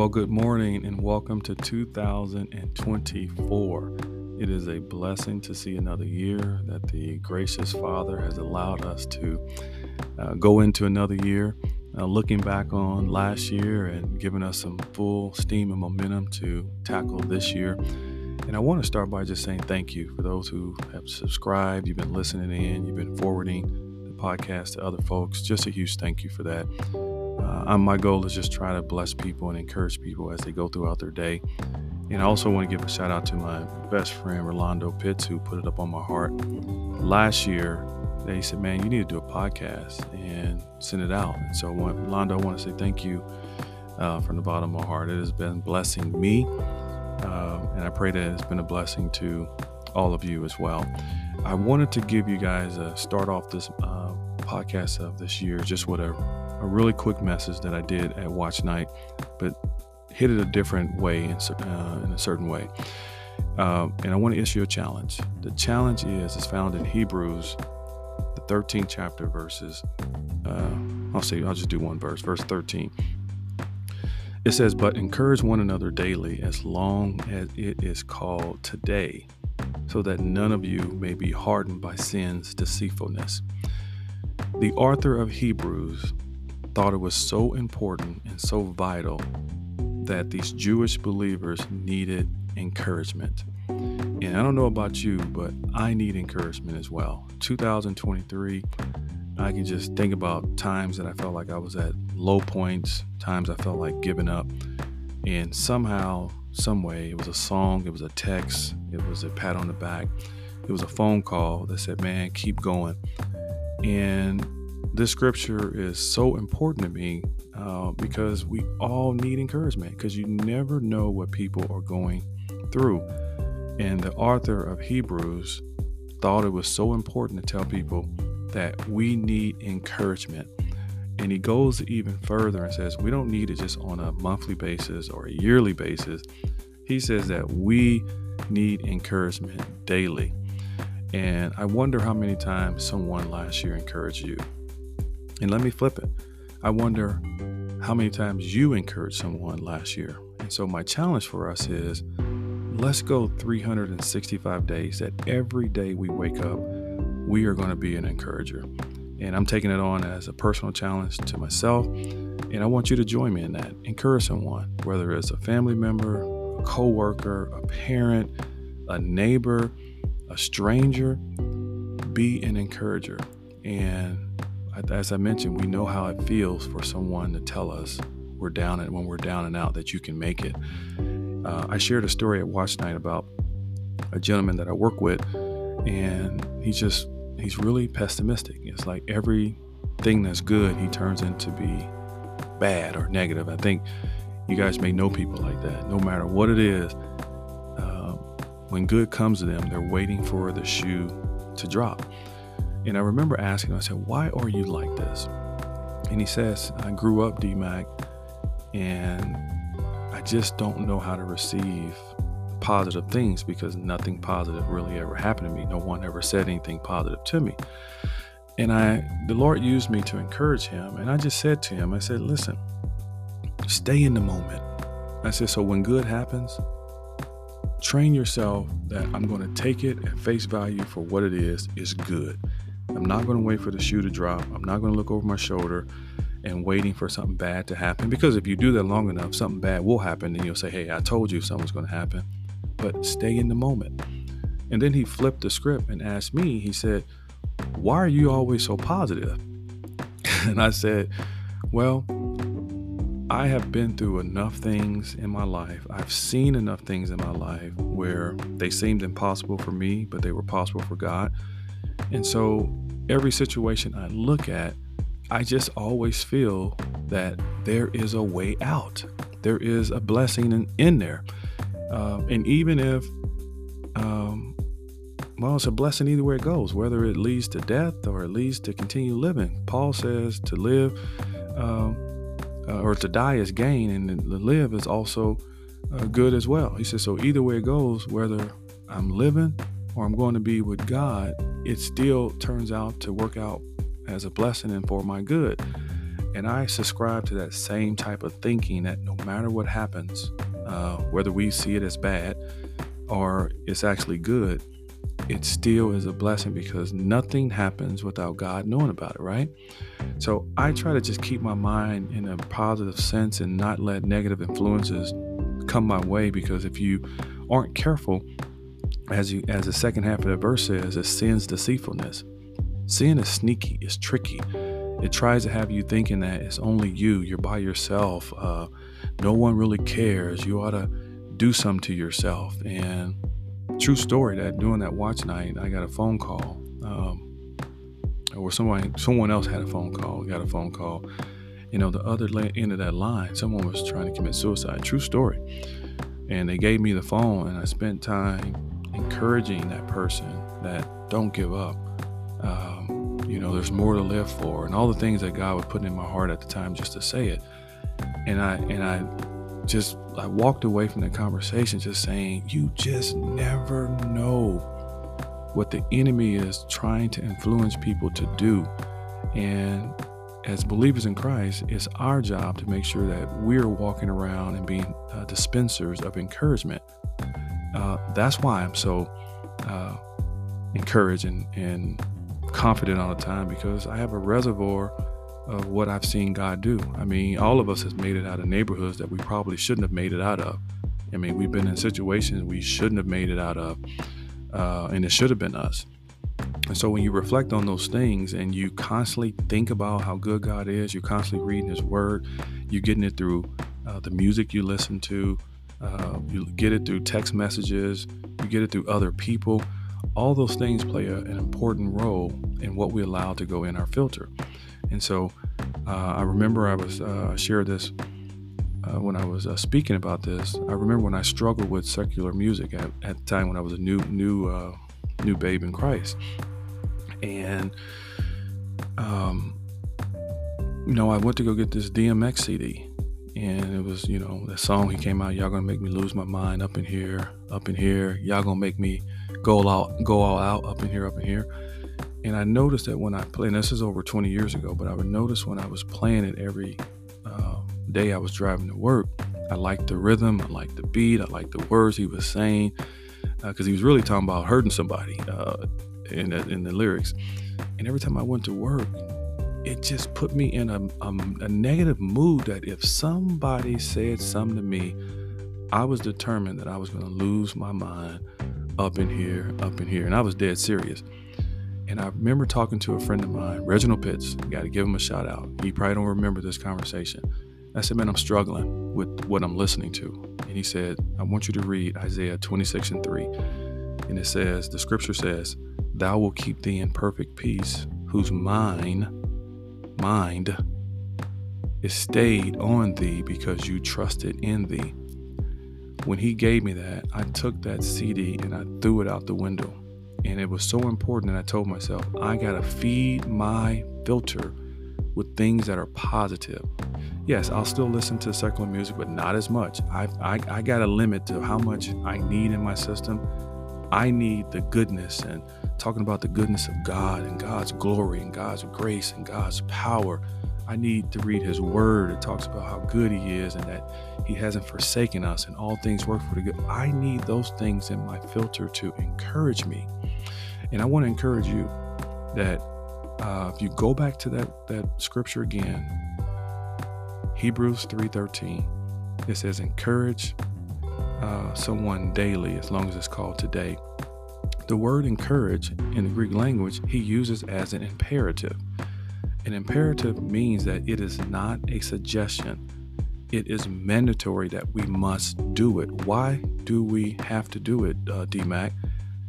Well, good morning and welcome to 2024. It is a blessing to see another year that the gracious Father has allowed us to uh, go into another year. Uh, looking back on last year and giving us some full steam and momentum to tackle this year. And I want to start by just saying thank you for those who have subscribed, you've been listening in, you've been forwarding the podcast to other folks. Just a huge thank you for that. Uh, my goal is just try to bless people and encourage people as they go throughout their day. And I also want to give a shout out to my best friend Rolando Pitts, who put it up on my heart last year. They said, "Man, you need to do a podcast and send it out." So, Rolando, I want to say thank you uh, from the bottom of my heart. It has been blessing me, uh, and I pray that it's been a blessing to all of you as well. I wanted to give you guys a start off this uh, podcast of this year just with a a really quick message that I did at Watch Night, but hit it a different way in, uh, in a certain way. Uh, and I want to issue a challenge. The challenge is is found in Hebrews, the 13th chapter, verses. Uh, I'll say I'll just do one verse, verse 13. It says, "But encourage one another daily, as long as it is called today, so that none of you may be hardened by sin's deceitfulness." The author of Hebrews thought it was so important and so vital that these Jewish believers needed encouragement. And I don't know about you, but I need encouragement as well. 2023, I can just think about times that I felt like I was at low points, times I felt like giving up. And somehow, some way, it was a song, it was a text, it was a pat on the back, it was a phone call that said, Man, keep going. And this scripture is so important to me uh, because we all need encouragement because you never know what people are going through. And the author of Hebrews thought it was so important to tell people that we need encouragement. And he goes even further and says we don't need it just on a monthly basis or a yearly basis. He says that we need encouragement daily. And I wonder how many times someone last year encouraged you. And let me flip it. I wonder how many times you encouraged someone last year. And so, my challenge for us is let's go 365 days that every day we wake up, we are going to be an encourager. And I'm taking it on as a personal challenge to myself. And I want you to join me in that. Encourage someone, whether it's a family member, a coworker, a parent, a neighbor, a stranger. Be an encourager. And as I mentioned, we know how it feels for someone to tell us we're down and when we're down and out that you can make it. Uh, I shared a story at Watch Night about a gentleman that I work with, and he's just he's really pessimistic. It's like everything that's good he turns into be bad or negative. I think you guys may know people like that. No matter what it is, when good comes to them, they're waiting for the shoe to drop. And I remember asking him, I said, Why are you like this? And he says, I grew up DMAC and I just don't know how to receive positive things because nothing positive really ever happened to me. No one ever said anything positive to me. And I the Lord used me to encourage him. And I just said to him, I said, listen, stay in the moment. I said, so when good happens, train yourself that I'm going to take it at face value for what it is, is good. I'm not going to wait for the shoe to drop. I'm not going to look over my shoulder and waiting for something bad to happen. Because if you do that long enough, something bad will happen and you'll say, Hey, I told you something's going to happen. But stay in the moment. And then he flipped the script and asked me, He said, Why are you always so positive? and I said, Well, I have been through enough things in my life. I've seen enough things in my life where they seemed impossible for me, but they were possible for God. And so every situation I look at, I just always feel that there is a way out. There is a blessing in, in there. Uh, and even if, um, well, it's a blessing either way it goes, whether it leads to death or it leads to continue living. Paul says to live um, uh, or to die is gain, and to live is also uh, good as well. He says, so either way it goes, whether I'm living or I'm going to be with God, it still turns out to work out as a blessing and for my good. And I subscribe to that same type of thinking that no matter what happens, uh, whether we see it as bad or it's actually good, it still is a blessing because nothing happens without God knowing about it, right? So I try to just keep my mind in a positive sense and not let negative influences come my way because if you aren't careful, as you as the second half of the verse says, it sin's deceitfulness. Sin is sneaky, it's tricky. It tries to have you thinking that it's only you, you're by yourself, uh, no one really cares. You ought to do something to yourself. And true story that during that watch night, I got a phone call, um, or someone someone else had a phone call, got a phone call. You know, the other end of that line, someone was trying to commit suicide. True story. And they gave me the phone, and I spent time encouraging that person that don't give up. Um, you know, there's more to live for, and all the things that God was putting in my heart at the time just to say it. And I and I just I walked away from the conversation just saying, you just never know what the enemy is trying to influence people to do. And as believers in Christ, it's our job to make sure that we're walking around and being uh, dispensers of encouragement. Uh, that's why I'm so uh, encouraged and, and confident all the time because I have a reservoir of what I've seen God do. I mean, all of us has made it out of neighborhoods that we probably shouldn't have made it out of. I mean, we've been in situations we shouldn't have made it out of, uh, and it should have been us. And so when you reflect on those things and you constantly think about how good God is, you're constantly reading His Word, you're getting it through uh, the music you listen to, uh, you get it through text messages, you get it through other people. All those things play a, an important role in what we allow to go in our filter. And so uh, I remember I was uh, shared this uh, when I was uh, speaking about this. I remember when I struggled with secular music at, at the time when I was a new new uh, new babe in Christ, and um, you know I went to go get this DMX CD. And it was, you know, the song he came out, y'all gonna make me lose my mind up in here, up in here. Y'all gonna make me go all out, go all out, up in here, up in here. And I noticed that when I play, and this is over 20 years ago, but I would notice when I was playing it every uh, day I was driving to work, I liked the rhythm, I liked the beat, I liked the words he was saying, because uh, he was really talking about hurting somebody uh, in, the, in the lyrics. And every time I went to work, it just put me in a, a, a negative mood that if somebody said something to me, I was determined that I was going to lose my mind up in here, up in here. And I was dead serious. And I remember talking to a friend of mine, Reginald Pitts. Got to give him a shout out. He probably don't remember this conversation. I said, man, I'm struggling with what I'm listening to. And he said, I want you to read Isaiah 26 and 3. And it says, the scripture says, Thou will keep thee in perfect peace, whose mind, mind, is stayed on thee because you trusted in thee. When he gave me that, I took that CD and I threw it out the window. And it was so important that I told myself, I got to feed my filter with things that are positive. Yes, I'll still listen to secular music, but not as much. I, I, I got a limit to how much I need in my system. I need the goodness and talking about the goodness of God and God's glory and God's grace and God's power. I need to read His Word. It talks about how good He is and that He hasn't forsaken us and all things work for the good. I need those things in my filter to encourage me. And I want to encourage you that uh, if you go back to that that scripture again, Hebrews 3:13, it says, "Encourage uh, someone daily, as long as it's called today." The word "encourage" in the Greek language he uses as an imperative. An imperative means that it is not a suggestion. It is mandatory that we must do it. Why do we have to do it, uh, DMAC?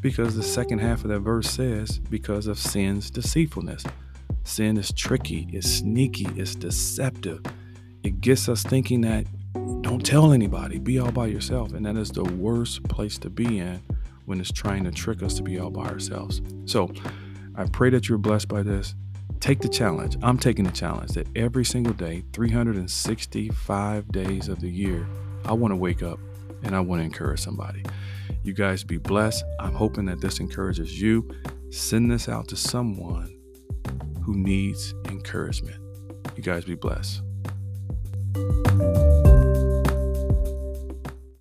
Because the second half of that verse says, because of sin's deceitfulness. Sin is tricky, it's sneaky, it's deceptive. It gets us thinking that don't tell anybody, be all by yourself. And that is the worst place to be in when it's trying to trick us to be all by ourselves. So I pray that you're blessed by this. Take the challenge. I'm taking the challenge that every single day, 365 days of the year, I want to wake up and I want to encourage somebody. You guys be blessed. I'm hoping that this encourages you. Send this out to someone who needs encouragement. You guys be blessed.